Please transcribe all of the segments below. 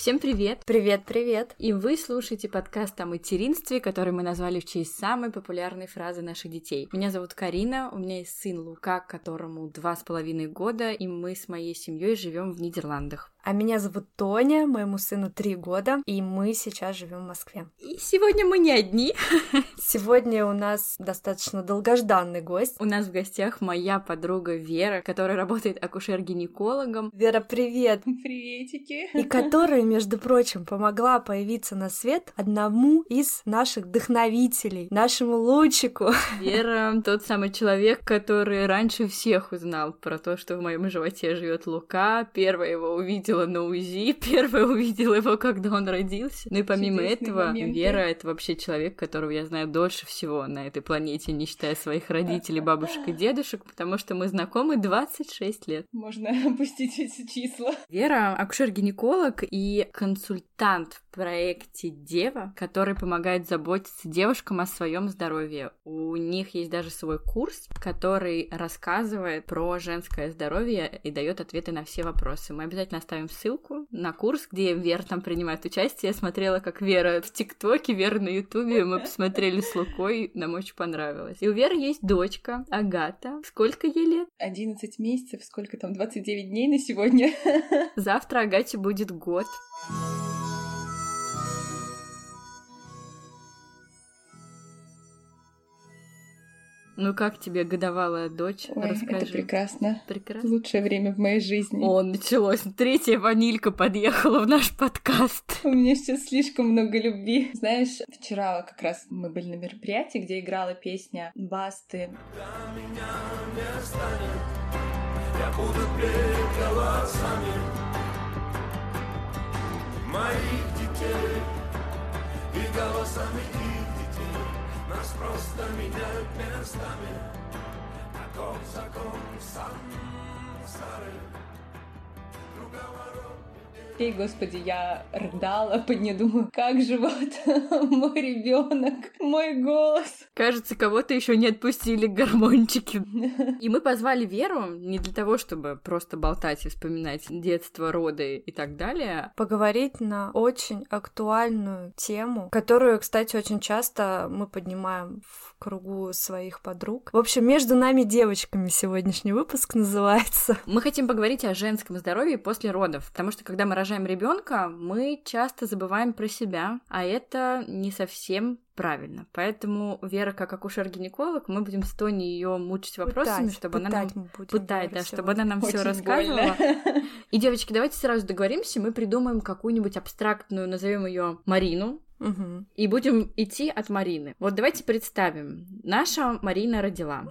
Всем привет! Привет-привет! И вы слушаете подкаст о материнстве, который мы назвали в честь самой популярной фразы наших детей. Меня зовут Карина, у меня есть сын Лука, которому два с половиной года, и мы с моей семьей живем в Нидерландах. А меня зовут Тоня, моему сыну три года, и мы сейчас живем в Москве. И сегодня мы не одни. Сегодня у нас достаточно долгожданный гость. У нас в гостях моя подруга Вера, которая работает акушер-гинекологом. Вера, привет! Приветики! И которая, между прочим, помогла появиться на свет одному из наших вдохновителей, нашему Лучику. Вера тот самый человек, который раньше всех узнал про то, что в моем животе живет Лука. Первая его увидела на УЗИ, первая увидела его, когда он родился. Ну и помимо Чудесные этого, моменты. Вера — это вообще человек, которого я знаю дольше всего на этой планете, не считая своих родителей, бабушек и дедушек, потому что мы знакомы 26 лет. Можно опустить эти числа. Вера — акушер-гинеколог и консультант в проекте Дева, который помогает заботиться девушкам о своем здоровье. У них есть даже свой курс, который рассказывает про женское здоровье и дает ответы на все вопросы. Мы обязательно оставим ссылку на курс, где Вера там принимает участие. Я смотрела, как Вера в ТикТоке, Вера на Ютубе. Мы посмотрели с Лукой, нам очень понравилось. И у Веры есть дочка Агата. Сколько ей лет? 11 месяцев, сколько там, 29 дней на сегодня. Завтра Агате будет год. Ну как тебе годовалая дочь? Ой, Расскажи. это прекрасно. Прекрасно. Лучшее время в моей жизни. О, началось. Третья ванилька подъехала в наш подкаст. У меня сейчас слишком много любви. Знаешь, вчера как раз мы были на мероприятии, где играла песня Басты. Я буду петь голосами моих детей и голосами их. Нас просто меняют местами. Таков закон сансары. Круговорот И, господи, я рыдала под ней, думаю, как же вот мой ребенок, мой голос. Кажется, кого-то еще не отпустили гормончики. И мы позвали Веру не для того, чтобы просто болтать и вспоминать детство, роды и так далее. Поговорить на очень актуальную тему, которую, кстати, очень часто мы поднимаем в кругу своих подруг. В общем, между нами девочками сегодняшний выпуск называется. Мы хотим поговорить о женском здоровье после родов, потому что когда мы рожаем ребенка, мы часто забываем про себя, а это не совсем правильно. Поэтому Вера, как акушер-гинеколог, мы будем с Тони ее мучить вопросами, Пытать, чтобы она нам пытать будем пытать, да, чтобы она нам все рассказывала. больно. И, девочки, давайте сразу договоримся, мы придумаем какую-нибудь абстрактную, назовем ее Марину, Мгм. и будем идти от Марины. Вот давайте представим. Наша Марина родила.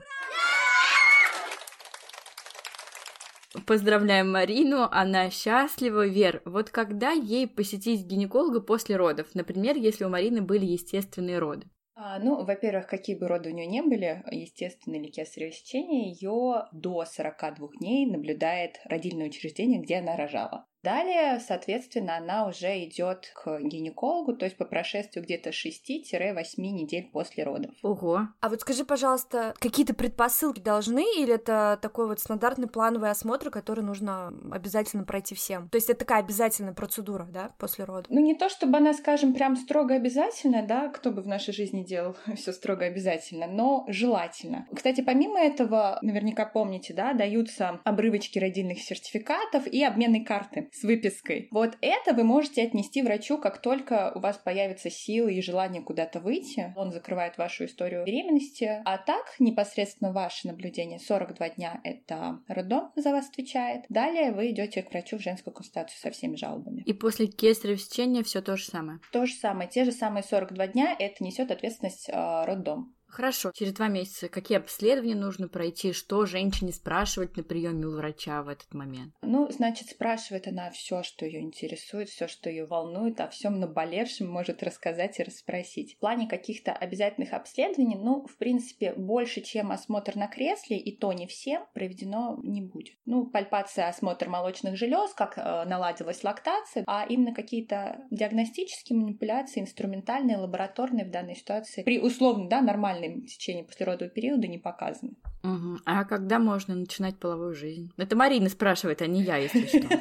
Поздравляем Марину, она счастлива. Вер, вот когда ей посетить гинеколога после родов? Например, если у Марины были естественные роды. А, ну, во-первых, какие бы роды у нее не были, естественное или кесарево сечение, ее до 42 дней наблюдает родильное учреждение, где она рожала. Далее, соответственно, она уже идет к гинекологу, то есть по прошествию где-то 6-8 недель после родов. Ого. А вот скажи, пожалуйста, какие-то предпосылки должны или это такой вот стандартный плановый осмотр, который нужно обязательно пройти всем? То есть это такая обязательная процедура, да, после родов? Ну, не то чтобы она, скажем, прям строго обязательно, да, кто бы в нашей жизни делал все строго обязательно, но желательно. Кстати, помимо этого, наверняка помните, да, даются обрывочки родильных сертификатов и обменной карты с выпиской. Вот это вы можете отнести врачу, как только у вас появятся силы и желание куда-то выйти. Он закрывает вашу историю беременности. А так, непосредственно ваше наблюдение 42 дня — это роддом за вас отвечает. Далее вы идете к врачу в женскую консультацию со всеми жалобами. И после кесарево сечения все то же самое. То же самое, те же самые 42 дня, это несет ответственность э, роддом. Хорошо. Через два месяца какие обследования нужно пройти? Что женщине спрашивать на приеме у врача в этот момент? Ну, значит, спрашивает она все, что ее интересует, все, что ее волнует, о всем наболевшем может рассказать и расспросить. В плане каких-то обязательных обследований, ну, в принципе, больше, чем осмотр на кресле, и то не всем, проведено не будет. Ну, пальпация, осмотр молочных желез, как э, наладилась лактация, а именно какие-то диагностические манипуляции, инструментальные, лабораторные в данной ситуации, при условно, да, нормальном течении послеродового периода не показаны. Угу. А когда можно начинать половую жизнь? Это Марина спрашивает, а не я, если что.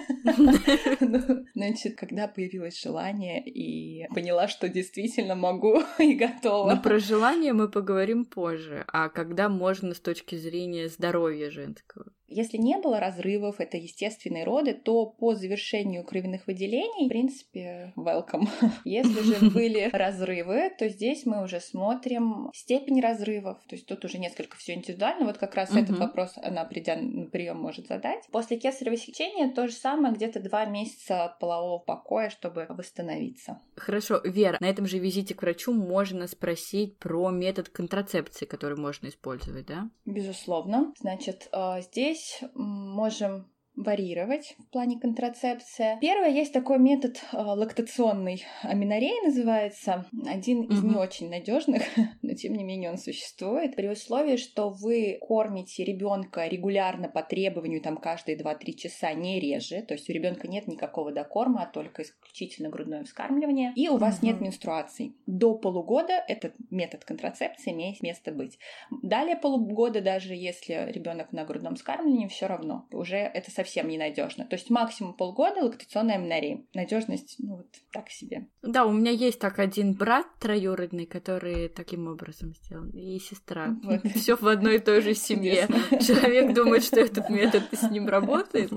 Ну, значит, когда появилось желание и поняла, что действительно могу и готова. Но про желание мы поговорим позже. А когда можно с точки зрения здоровья женского? Если не было разрывов, это естественные роды, то по завершению кровяных выделений, в принципе, welcome. Если же были разрывы, то здесь мы уже смотрим степень разрывов. То есть тут уже несколько все индивидуально. Вот как раз этот вопрос она, придя на прием, может задать. После кесарево сечения то же самое, где-то два месяца полового покоя, чтобы восстановиться. Хорошо, Вера, на этом же визите к врачу можно спросить про метод контрацепции, который можно использовать, да? Безусловно. Значит, э, здесь здесь можем варьировать в плане контрацепции. Первое, есть такой метод э, лактационный, аминорея называется, один из не очень надежных, но тем не менее он существует, при условии, что вы кормите ребенка регулярно по требованию, там каждые 2-3 часа, не реже, то есть у ребенка нет никакого докорма, а только исключительно грудное вскармливание, и у вас нет менструаций. До полугода этот метод контрацепции имеет место быть. Далее полугода, даже если ребенок на грудном вскармливании, все равно уже это совсем совсем ненадежно. То есть максимум полгода лактационная аминорея. Надежность, ну вот так себе. Да, у меня есть так один брат троюродный, который таким образом сделан, и сестра. Вот. Все в одной и той же семье. Человек думает, что этот метод с ним работает.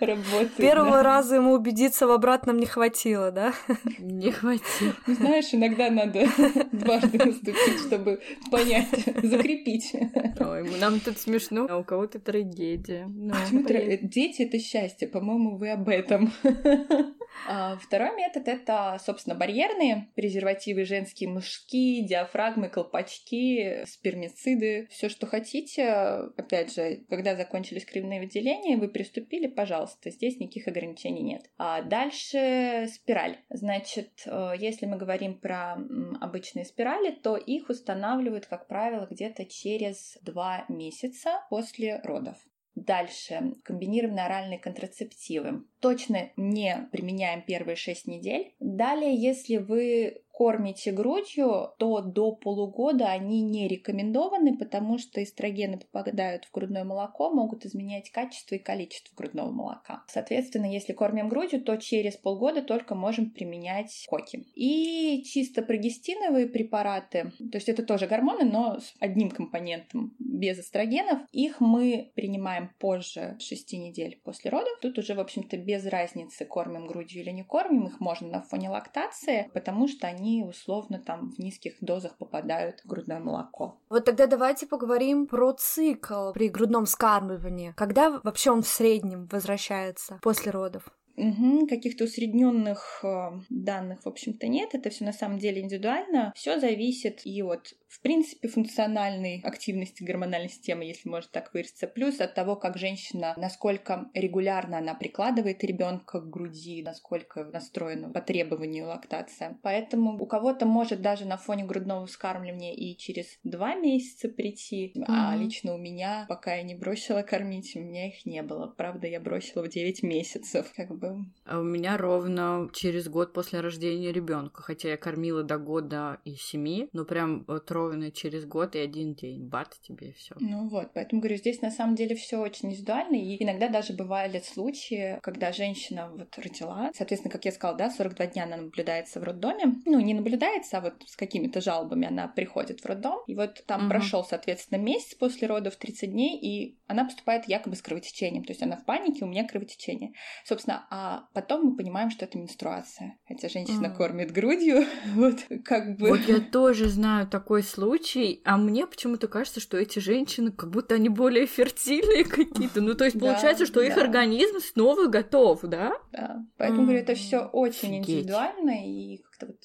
Работает. Первого раза ему убедиться в обратном не хватило, да? Не хватило. Знаешь, иногда надо дважды наступить, чтобы понять, закрепить. Ой, нам тут смешно, а у кого-то трагедия. Ну, Почему дети — это счастье, по-моему, вы об этом. А, второй метод — это, собственно, барьерные презервативы женские, мужские, диафрагмы, колпачки, спермициды, все, что хотите. Опять же, когда закончились кривные выделения, вы приступили, пожалуйста, здесь никаких ограничений нет. А дальше спираль. Значит, э, если мы говорим про обычные спирали, то их устанавливают, как правило, где-то через два месяца после родов. Дальше. Комбинированные оральные контрацептивы. Точно не применяем первые 6 недель. Далее, если вы кормите грудью, то до полугода они не рекомендованы, потому что эстрогены попадают в грудное молоко, могут изменять качество и количество грудного молока. Соответственно, если кормим грудью, то через полгода только можем применять коки. И чисто прогестиновые препараты, то есть это тоже гормоны, но с одним компонентом, без эстрогенов, их мы принимаем позже 6 недель после родов. Тут уже, в общем-то, без разницы, кормим грудью или не кормим, их можно на фоне лактации, потому что они условно там в низких дозах попадают в грудное молоко. Вот тогда давайте поговорим про цикл при грудном скармливании. Когда вообще он в среднем возвращается после родов? Угу, каких-то усредненных э, данных, в общем-то, нет. Это все на самом деле индивидуально. Все зависит и от в принципе, функциональной активности гормональной системы, если можно так выразиться, плюс от того, как женщина, насколько регулярно она прикладывает ребенка к груди, насколько настроена по требованию лактация. Поэтому у кого-то может даже на фоне грудного вскармливания и через два месяца прийти, mm-hmm. а лично у меня, пока я не бросила кормить, у меня их не было. Правда, я бросила в 9 месяцев, как бы. А у меня ровно через год после рождения ребенка, хотя я кормила до года и семи, но прям вот ровно через год и один день. Бат тебе и все. Ну вот, поэтому говорю, здесь на самом деле все очень индивидуально. И иногда даже бывали случаи, когда женщина вот родила. Соответственно, как я сказала, да, 42 дня она наблюдается в роддоме. Ну, не наблюдается, а вот с какими-то жалобами она приходит в роддом. И вот там угу. прошел, соответственно, месяц после родов, 30 дней, и она поступает якобы с кровотечением. То есть она в панике, у меня кровотечение. Собственно, а потом мы понимаем, что это менструация. Хотя женщина угу. кормит грудью, вот как бы... Вот я тоже знаю такой случай, а мне почему-то кажется, что эти женщины как будто они более фертильные какие-то. Ну, то есть получается, что их организм снова готов, да? Да. Поэтому, говорю, это все очень индивидуально и как-то вот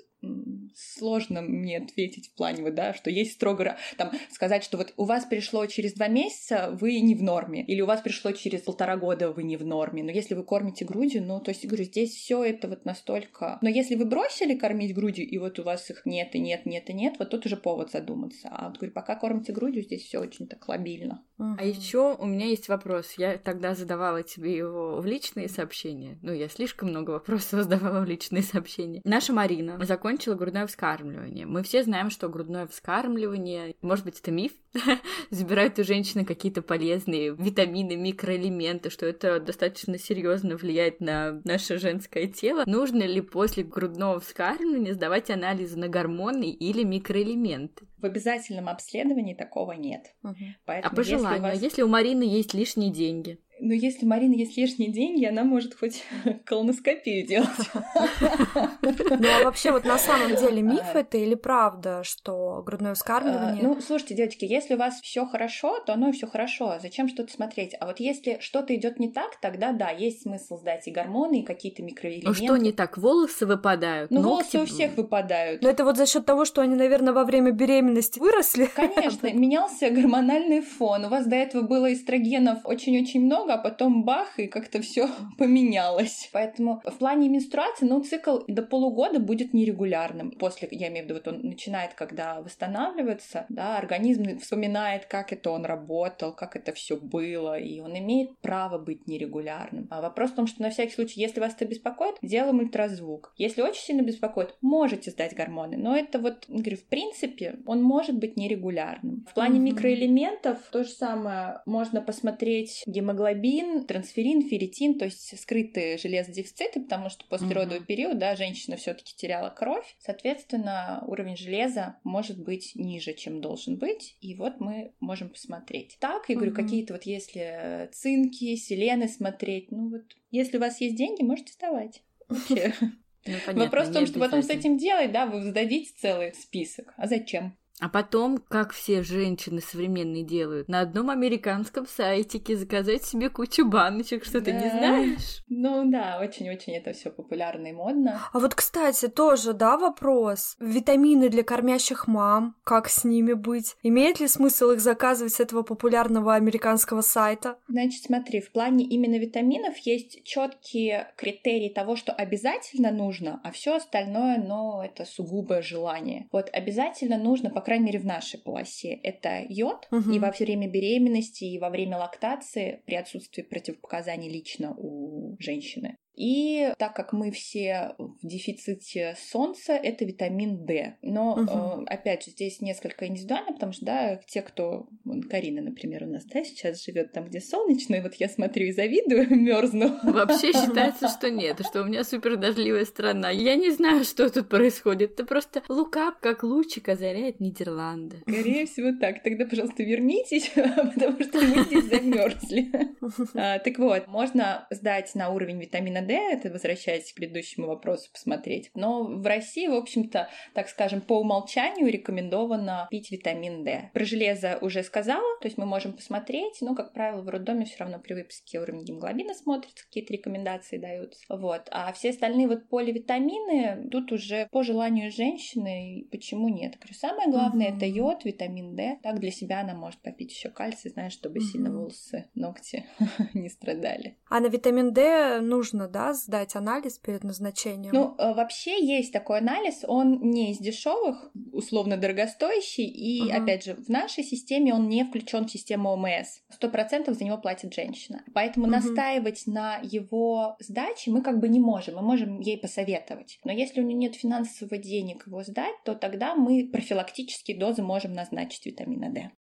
сложно мне ответить в плане, вот, да, что есть строго там сказать, что вот у вас пришло через два месяца, вы не в норме, или у вас пришло через полтора года, вы не в норме. Но если вы кормите грудью, ну, то есть, говорю, здесь все это вот настолько... Но если вы бросили кормить грудью, и вот у вас их нет, и нет, нет, и нет, вот тут уже повод задуматься. А вот, говорю, пока кормите грудью, здесь все очень так лобильно. А еще у меня есть вопрос. Я тогда задавала тебе его в личные сообщения. Ну, я слишком много вопросов задавала в личные сообщения. Наша Марина закончила грудное вскармливание. Мы все знаем, что грудное вскармливание, может быть, это миф, забирает у женщины какие-то полезные витамины, микроэлементы, что это достаточно серьезно влияет на наше женское тело. Нужно ли после грудного вскармливания сдавать анализы на гормоны или микроэлементы? В обязательном обследовании такого нет. Угу. Поэтому, а по желанию, вас... если у Марины есть лишние деньги? Но если у Марины есть лишние деньги, она может хоть колоноскопию делать. Ну а вообще вот на самом деле миф это или правда, что грудное вскармливание? Ну, слушайте, девочки, если у вас все хорошо, то оно и все хорошо. Зачем что-то смотреть? А вот если что-то идет не так, тогда да, есть смысл сдать и гормоны, и какие-то микроэлементы. Ну что не так? Волосы выпадают? Ну, волосы у всех выпадают. Но это вот за счет того, что они, наверное, во время беременности выросли. Конечно, менялся гормональный фон. У вас до этого было эстрогенов очень-очень много, много, а потом бах, и как-то все поменялось. Поэтому в плане менструации, ну, цикл до полугода будет нерегулярным. После, я имею в виду, вот он начинает, когда восстанавливается, да, организм вспоминает, как это он работал, как это все было, и он имеет право быть нерегулярным. А вопрос в том, что на всякий случай, если вас это беспокоит, делаем ультразвук. Если очень сильно беспокоит, можете сдать гормоны, но это вот, говорю, в принципе, он может быть нерегулярным. В плане mm-hmm. микроэлементов то же самое можно посмотреть гемоглобин гемоглобин, трансферин, ферритин, то есть скрытые железодефициты, потому что после родового периода да, женщина все-таки теряла кровь. Соответственно, уровень железа может быть ниже, чем должен быть. И вот мы можем посмотреть. Так, я говорю, какие-то вот если цинки, селены смотреть, ну вот, если у вас есть деньги, можете сдавать. Вообще. Ну, понятно, Вопрос в том, что потом с этим делать, да, вы сдадите целый список. А зачем? А потом, как все женщины современные делают, на одном американском сайтике заказать себе кучу баночек, что да. ты не знаешь? Ну да, очень-очень это все популярно и модно. А вот, кстати, тоже, да, вопрос. Витамины для кормящих мам, как с ними быть? Имеет ли смысл их заказывать с этого популярного американского сайта? Значит, смотри, в плане именно витаминов есть четкие критерии того, что обязательно нужно, а все остальное, ну, это сугубое желание. Вот обязательно нужно, по крайней мере, в нашей полосе, это йод. Угу. И во время беременности, и во время лактации при отсутствии противопоказаний лично у женщины. И так как мы все в дефиците солнца, это витамин D. Но, угу. опять же, здесь несколько индивидуально, потому что, да, те, кто... Карина, например, у нас, да, сейчас живет там, где солнечно, и вот я смотрю и завидую, мерзну. Вообще считается, что нет, что у меня супер дождливая страна. Я не знаю, что тут происходит. Это просто лукап, как лучик, озаряет Нидерланды. Скорее всего так. Тогда, пожалуйста, вернитесь, потому что мы здесь замерзли. А, так вот, можно сдать на уровень витамина D, это возвращаясь к предыдущему вопросу, посмотреть. Но в России, в общем-то, так скажем, по умолчанию рекомендовано пить витамин D. Про железо уже сказала, то есть мы можем посмотреть, но, как правило, в роддоме все равно при выписке уровень гемоглобина смотрится, какие-то рекомендации даются. Вот. А все остальные вот поливитамины, тут уже по желанию женщины, почему нет? Говорю, самое главное uh-huh. это йод, витамин D. Так для себя она может попить еще кальций, знаешь, чтобы uh-huh. сильно волосы, ногти не страдали. А на витамин D нужно, да, сдать анализ перед назначением? Ну, э, вообще есть такой анализ, он не из дешевых, условно дорогостоящий, и, угу. опять же, в нашей системе он не включен в систему ОМС. Сто процентов за него платит женщина. Поэтому угу. настаивать на его сдаче мы как бы не можем, мы можем ей посоветовать. Но если у нее нет финансовых денег его сдать, то тогда мы профилактические дозы можем назначить витамина D.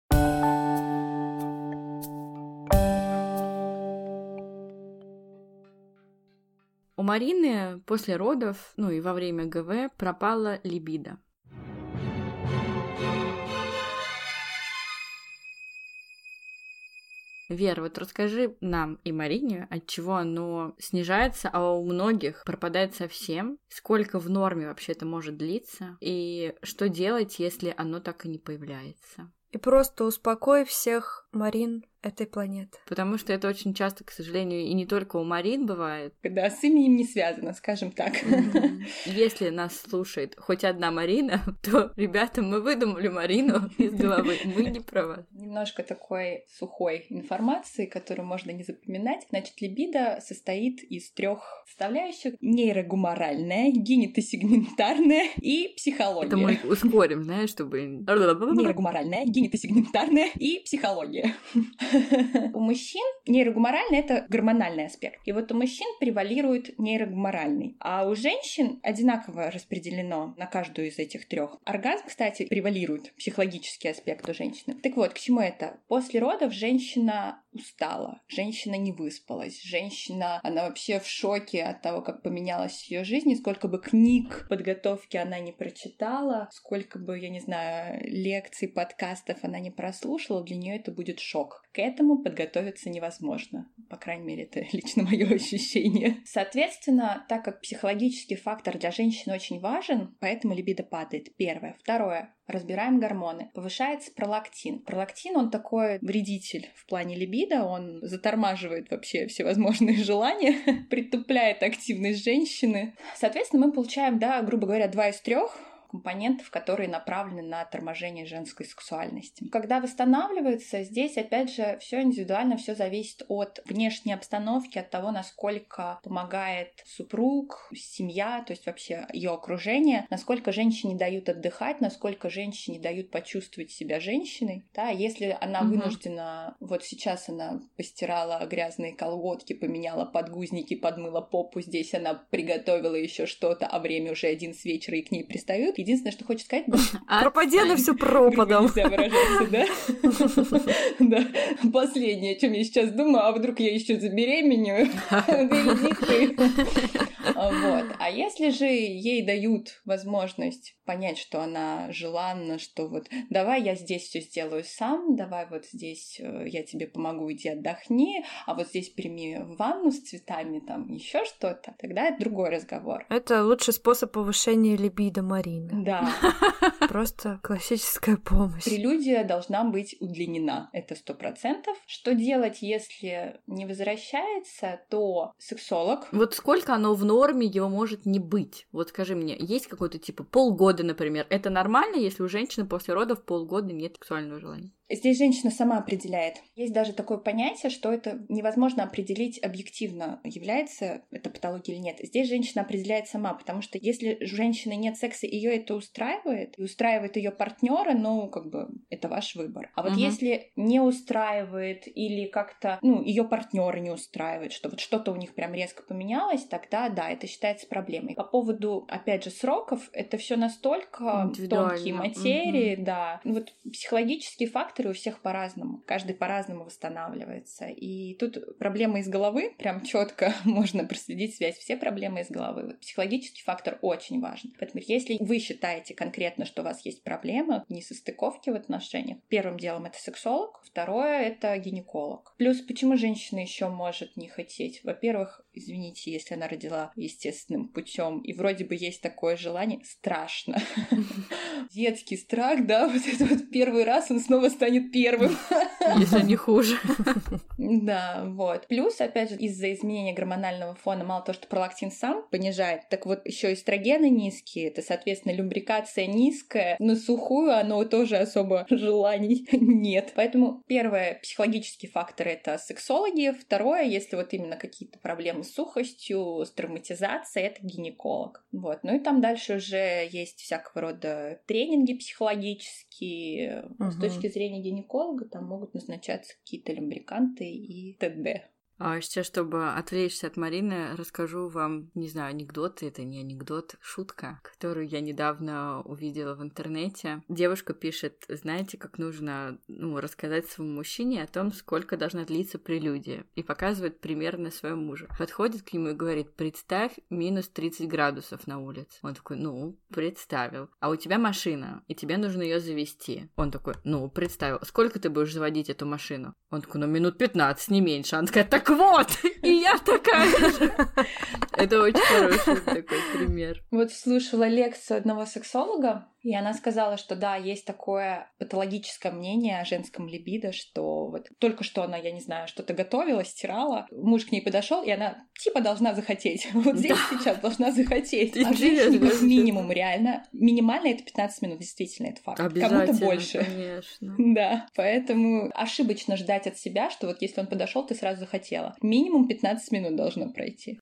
У Марины после родов, ну и во время ГВ, пропала либидо. Вера, вот расскажи нам и Марине, от чего оно снижается, а у многих пропадает совсем, сколько в норме вообще это может длиться, и что делать, если оно так и не появляется. И просто успокой всех, Марин, этой планеты. Потому что это очень часто, к сожалению, и не только у Марин бывает. Да, с именем не связано, скажем так. Если нас слушает хоть одна Марина, то, ребята, мы выдумали Марину из головы, мы не про вас. Немножко такой сухой информации, которую можно не запоминать. Значит, либидо состоит из трех составляющих. Нейрогуморальная, генетосегментарная и психология. Это мы ускорим, знаешь, чтобы... Нейрогуморальная, генетосегментарная и психология. У мужчин нейрогуморальный — это гормональный аспект. И вот у мужчин превалирует нейрогуморальный. А у женщин одинаково распределено на каждую из этих трех. Оргазм, кстати, превалирует психологический аспект у женщины. Так вот, к чему это? После родов женщина устала, женщина не выспалась, женщина, она вообще в шоке от того, как поменялась ее жизнь, и сколько бы книг подготовки она не прочитала, сколько бы, я не знаю, лекций, подкастов она не прослушала, для нее это будет шок. К этому подготовиться невозможно. По крайней мере, это лично мое ощущение. Соответственно, так как психологический фактор для женщины очень важен, поэтому либидо падает. Первое. Второе. Разбираем гормоны. Повышается пролактин. Пролактин, он такой вредитель в плане либидо, он затормаживает вообще всевозможные желания, притупляет активность женщины. Соответственно, мы получаем, да, грубо говоря, два из трех компонентов, которые направлены на торможение женской сексуальности. Когда восстанавливается, здесь опять же все индивидуально, все зависит от внешней обстановки, от того, насколько помогает супруг, семья, то есть вообще ее окружение, насколько женщине дают отдыхать, насколько женщине дают почувствовать себя женщиной. Да, если она угу. вынуждена, вот сейчас она постирала грязные колготки, поменяла подгузники, подмыла попу, здесь она приготовила еще что-то, а время уже один с вечера и к ней пристают, Единственное, что хочет сказать... А Пропади на все пропадом. Нельзя выражаться, да? Да. Последнее, о чем я сейчас думаю, а вдруг я еще забеременею? Вот. А если же ей дают возможность понять, что она желанна, что вот давай я здесь все сделаю сам, давай вот здесь э, я тебе помогу, иди отдохни, а вот здесь прими ванну с цветами, там еще что-то, тогда это другой разговор. Это лучший способ повышения либидо Марины. Да. Просто классическая помощь. Прелюдия должна быть удлинена, это сто процентов. Что делать, если не возвращается, то сексолог. Вот сколько оно в норме его может не быть? Вот скажи мне, есть какой-то типа полгода, например, это нормально, если у женщины после родов полгода нет сексуального желания? Здесь женщина сама определяет. Есть даже такое понятие, что это невозможно определить объективно, является это патология или нет. Здесь женщина определяет сама, потому что если у женщины нет секса, ее это устраивает, и устраивает ее партнера, ну, как бы, это ваш выбор. А вот угу. если не устраивает или как-то, ну, ее партнера не устраивает, что вот что-то у них прям резко поменялось, тогда да, это считается проблемой. По поводу, опять же, сроков, это все настолько тонкие материи, угу. да. Вот психологический факт факторы у всех по-разному. Каждый по-разному восстанавливается. И тут проблема из головы, прям четко можно проследить связь. Все проблемы из головы. Вот психологический фактор очень важен. Поэтому если вы считаете конкретно, что у вас есть проблема, несостыковки в отношениях, первым делом это сексолог, второе это гинеколог. Плюс почему женщина еще может не хотеть? Во-первых, извините, если она родила естественным путем, и вроде бы есть такое желание, страшно. Детский страх, да, вот это вот первый раз он снова станет первым. Если не хуже. Да, вот. Плюс, опять же, из-за изменения гормонального фона мало того, что пролактин сам понижает, так вот еще эстрогены низкие, это, соответственно, люмбрикация низкая, на сухую оно тоже особо желаний нет. Поэтому первое, психологический фактор — это сексологи, второе, если вот именно какие-то проблемы с сухостью, с травматизацией, это гинеколог. Вот. Ну и там дальше уже есть всякого рода тренинги психологические. Угу. С точки зрения гинеколога там могут назначаться какие-то лимбриканты и т.д. А сейчас, чтобы отвлечься от Марины, расскажу вам, не знаю, анекдот, это не анекдот, шутка, которую я недавно увидела в интернете. Девушка пишет, знаете, как нужно ну, рассказать своему мужчине о том, сколько должна длиться прелюдия, и показывает примерно своему мужу. Подходит к нему и говорит, представь минус 30 градусов на улице. Он такой, ну, представил. А у тебя машина, и тебе нужно ее завести. Он такой, ну, представил. Сколько ты будешь заводить эту машину? Он такой, ну, минут 15, не меньше. Она такая, так так вот, и я такая же. Это очень хороший такой пример. Вот слушала лекцию одного сексолога, и она сказала, что да, есть такое патологическое мнение о женском либидо, что вот только что она, я не знаю, что-то готовила, стирала, муж к ней подошел, и она типа должна захотеть. Вот здесь да. сейчас должна захотеть. А женщине минимум реально. Минимально это 15 минут, действительно, это факт. Кому-то больше. Конечно. Да. Поэтому ошибочно ждать от себя, что вот если он подошел, ты сразу захотела. Минимум 15 минут должно пройти.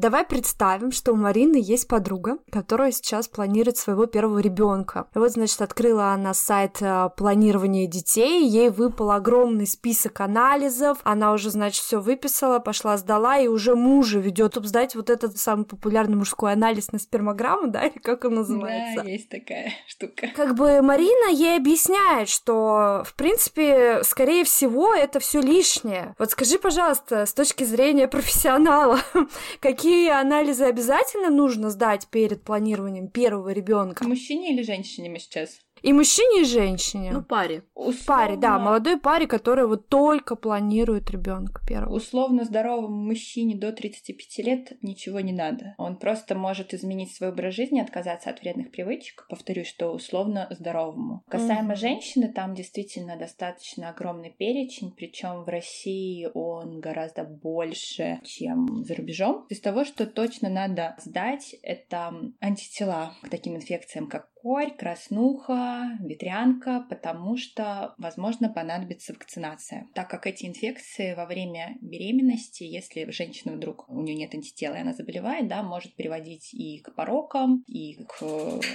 Давай представим, что у Марины есть подруга, которая сейчас планирует своего первого ребенка. И вот, значит, открыла она сайт э, планирования детей, ей выпал огромный список анализов, она уже, значит, все выписала, пошла сдала, и уже мужа ведет сдать вот этот самый популярный мужской анализ на спермограмму, да, или как он называется? Да, есть такая штука. Как бы Марина ей объясняет, что, в принципе, скорее всего, это все лишнее. Вот скажи, пожалуйста, с точки зрения профессионала, какие анализы обязательно нужно сдать перед планированием первого ребенка? Мужчине или женщине мы сейчас? И мужчине, и женщине. Ну, паре. Условно, паре, да, молодой паре, которая вот только планирует ребенка первого. Условно здоровому мужчине до 35 лет ничего не надо. Он просто может изменить свой образ жизни, отказаться от вредных привычек. Повторюсь, что условно здоровому. Касаемо Мгм. женщины, там действительно достаточно огромный перечень, причем в России он гораздо больше, чем за рубежом. Из того, что точно надо сдать, это антитела к таким инфекциям, как корь, краснуха, ветрянка, потому что, возможно, понадобится вакцинация. Так как эти инфекции во время беременности, если женщина вдруг у нее нет антитела, и она заболевает, да, может приводить и к порокам, и к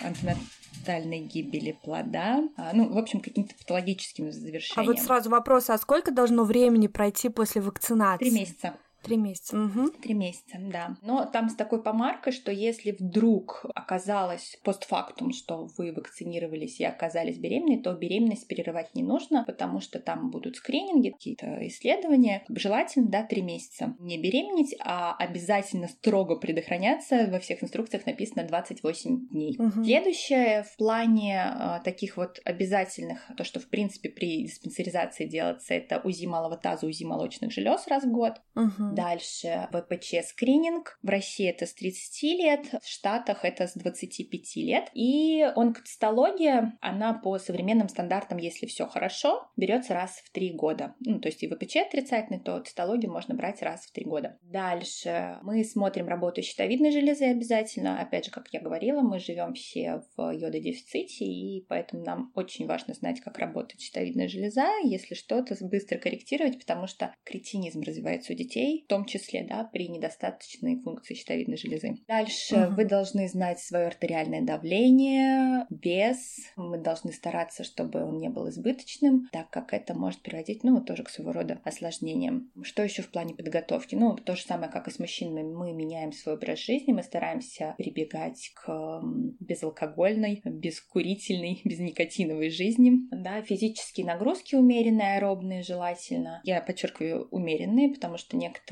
антинатальной гибели плода, а, ну, в общем, каким-то патологическим А завершениям. вот сразу вопрос, а сколько должно времени пройти после вакцинации? Три месяца. Три месяца. Мгм. Три месяца, да. Но там с такой помаркой, что если вдруг оказалось постфактум, что вы вакцинировались и оказались беременной, то беременность перерывать не нужно, потому что там будут скрининги, какие-то исследования. Желательно, да, три месяца. Не беременеть, а обязательно строго предохраняться. Во всех инструкциях написано 28 дней. Мгм. Следующее в плане а, таких вот обязательных, то, что в принципе при диспансеризации делается, это УЗИ малого таза, УЗИ молочных желез раз в год. Мгм. Дальше ВПЧ скрининг. В России это с 30 лет, в Штатах это с 25 лет. И онкоцитология, она по современным стандартам, если все хорошо, берется раз в три года. Ну, то есть и ВПЧ отрицательный, то цитологию можно брать раз в три года. Дальше мы смотрим работу щитовидной железы обязательно. Опять же, как я говорила, мы живем все в йододефиците, и поэтому нам очень важно знать, как работает щитовидная железа. Если что-то быстро корректировать, потому что кретинизм развивается у детей, в том числе, да, при недостаточной функции щитовидной железы. Дальше Мгм. вы должны знать свое артериальное давление, вес. Мы должны стараться, чтобы он не был избыточным, так как это может приводить, ну, тоже к своего рода осложнениям. Что еще в плане подготовки? Ну, то же самое, как и с мужчинами. Мы меняем свой образ жизни, мы стараемся прибегать к безалкогольной, бескурительной, безникотиновой жизни. Да, физические нагрузки умеренные, аэробные желательно. Я подчеркиваю умеренные, потому что некоторые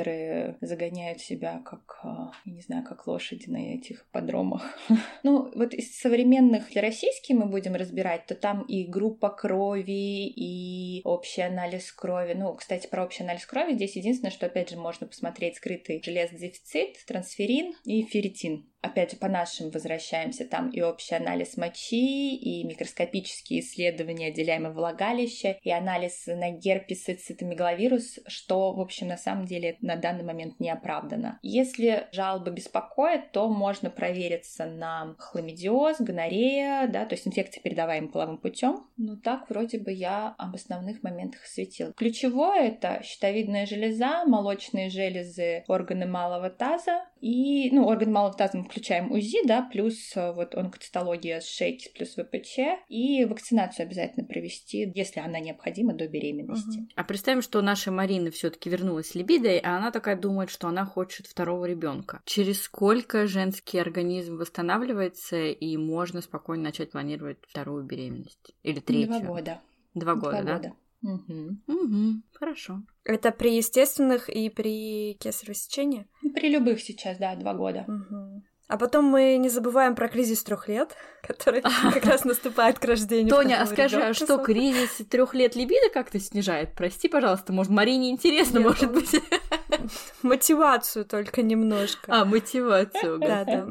загоняют себя как, а, я не знаю, как лошади на этих подромах. Ну, вот из современных, если российские мы будем разбирать, то там и группа крови, и общий анализ крови. Ну, кстати, про общий анализ крови здесь единственное, что, опять же, можно посмотреть скрытый железный дефицит, трансферин и ферритин. Опять же, по нашим возвращаемся, там и общий анализ мочи, и микроскопические исследования отделяемого влагалища, и анализ на герпес и цитомегаловирус, что, в общем, на самом деле на данный момент не оправдано. Если жалобы беспокоят, то можно провериться на хламидиоз, гонорея, да, то есть инфекции, передаваемые половым путем. Ну так, вроде бы я об основных моментах осветила. Ключевое это щитовидная железа, молочные железы, органы малого таза, и, ну, органы малого таза мы включаем УЗИ, да, плюс э, вот онкоцитология с шейки плюс ВПЧ, и вакцинацию обязательно провести, если она необходима до беременности. Мгм. А представим, что наша Марина все-таки вернулась с либидой, а она такая думает, что она хочет второго ребенка. Через сколько женский организм восстанавливается и можно спокойно начать планировать вторую беременность? Или третью? Два года. Два года, Два да? года. Мгм. Угу, хорошо. Это при естественных и при кесарево сечении? При любых сейчас, да, два года. Мгм. А потом мы не забываем про кризис трех лет, который как раз наступает к рождению. Тоня, а скажи, а что кризис трех лет либидо как-то снижает? Прости, пожалуйста, может, Марине интересно, Нет, может он- быть. Мотивацию только немножко. А, мотивацию. Да, да.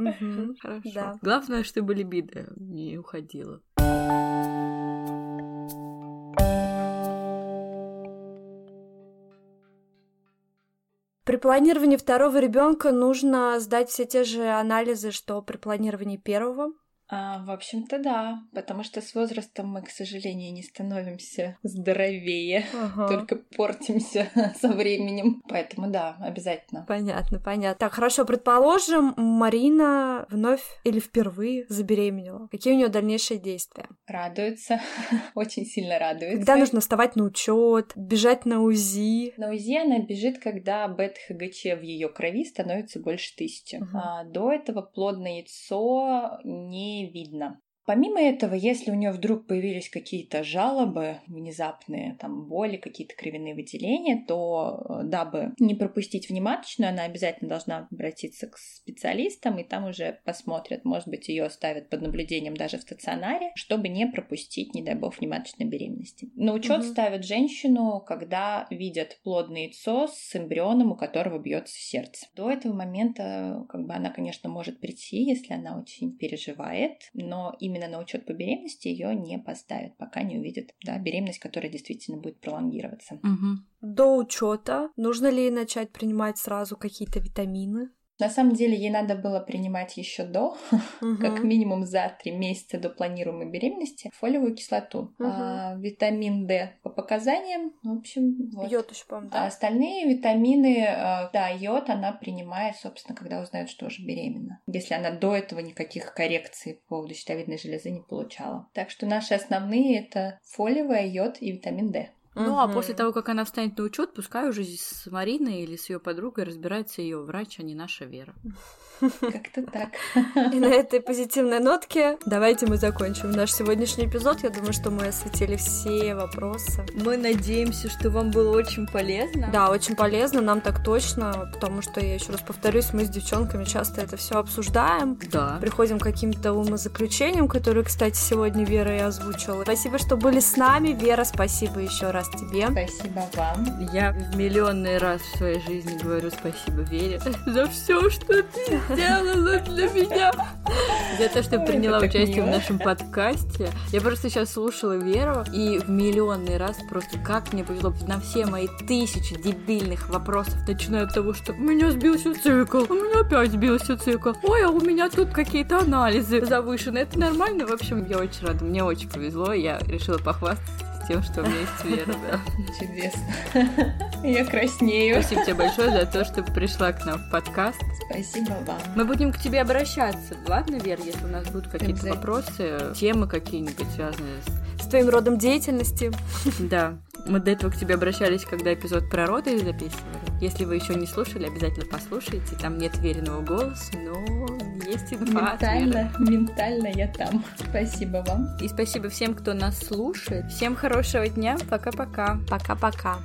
Хорошо. Да. Главное, чтобы либидо не уходила. Планировании второго ребенка нужно сдать все те же анализы, что при планировании первого. А, в общем-то, да, потому что с возрастом мы, к сожалению, не становимся здоровее, Ага. только портимся со временем. Поэтому да, обязательно. Понятно, понятно. Так, хорошо, предположим, Марина вновь или впервые забеременела. Какие у нее дальнейшие действия? Радуется, очень сильно радуется. Когда нужно вставать на учет, бежать на УЗИ? На УЗИ она бежит, когда бета-ХГЧ в ее крови становится больше тысячи. Мгм. А до этого плодное яйцо не видно. Помимо этого, если у нее вдруг появились какие-то жалобы внезапные, там боли, какие-то кровяные выделения, то э, дабы не пропустить внематочную, она обязательно должна обратиться к специалистам, и там уже посмотрят, может быть, ее оставят под наблюдением даже в стационаре, чтобы не пропустить, не дай бог, внематочной беременности. На учет Мгм. ставят женщину, когда видят плодное яйцо с эмбрионом, у которого бьется сердце. До этого момента, как бы она, конечно, может прийти, если она очень переживает, но именно на учет по беременности ее не поставят, пока не увидят да, беременность, которая действительно будет пролонгироваться. Мгм. До учета нужно ли начать принимать сразу какие-то витамины? На самом деле ей надо было принимать еще до, как минимум за три месяца до планируемой беременности, фолиевую кислоту. А, витамин D по показаниям, в общем, вот. Йод еще, по-моему, А да? остальные витамины, э, да, йод она принимает, собственно, когда узнает, что уже беременна. Если она до этого никаких коррекций по поводу щитовидной железы не получала. Так что наши основные это фолиевая, йод и витамин D. Ну, а после того, как она встанет на учет, пускай уже с Мариной или с ее подругой разбирается ее врач, а не наша Вера. Как-то так. И на этой позитивной нотке давайте мы закончим наш сегодняшний эпизод. Я думаю, что мы осветили все вопросы. Мы надеемся, что вам было очень полезно. Да, очень полезно, нам так точно, потому что, я еще раз повторюсь, мы с девчонками часто это все обсуждаем, Да. приходим к каким-то умозаключениям, которые, кстати, сегодня Вера и озвучила. Спасибо, что были с нами. Вера, спасибо еще раз тебе. Спасибо вам. Я в миллионный раз в своей жизни говорю спасибо Вере за все, что ты сделала для меня. За то, что приняла это участие в нашем подкасте. Я просто сейчас слушала Веру, и в миллионный раз просто как мне повезло на все мои тысячи дебильных вопросов, начиная от того, что у меня сбился цикл, у меня опять сбился цикл, ой, а у меня тут какие-то анализы завышены. Это нормально? В общем, я очень рада. Мне очень повезло, я решила похвастаться тем, что у меня есть Вера, да. Чудесно. Я краснею. Спасибо тебе большое за то, что пришла к нам в подкаст. Спасибо вам. Мы будем к тебе обращаться, ладно, Вер, если у нас будут какие-то вопросы, темы какие-нибудь связанные С твоим родом деятельности. с... Да. Мы до этого к тебе обращались, когда эпизод про роды записывали. Если вы еще не слушали, обязательно послушайте. Там нет веренного голоса, но есть инфа. Ментально, ментально я там. Спасибо вам. И спасибо всем, кто нас слушает. Всем хорошего дня. Пока-пока. Пока-пока.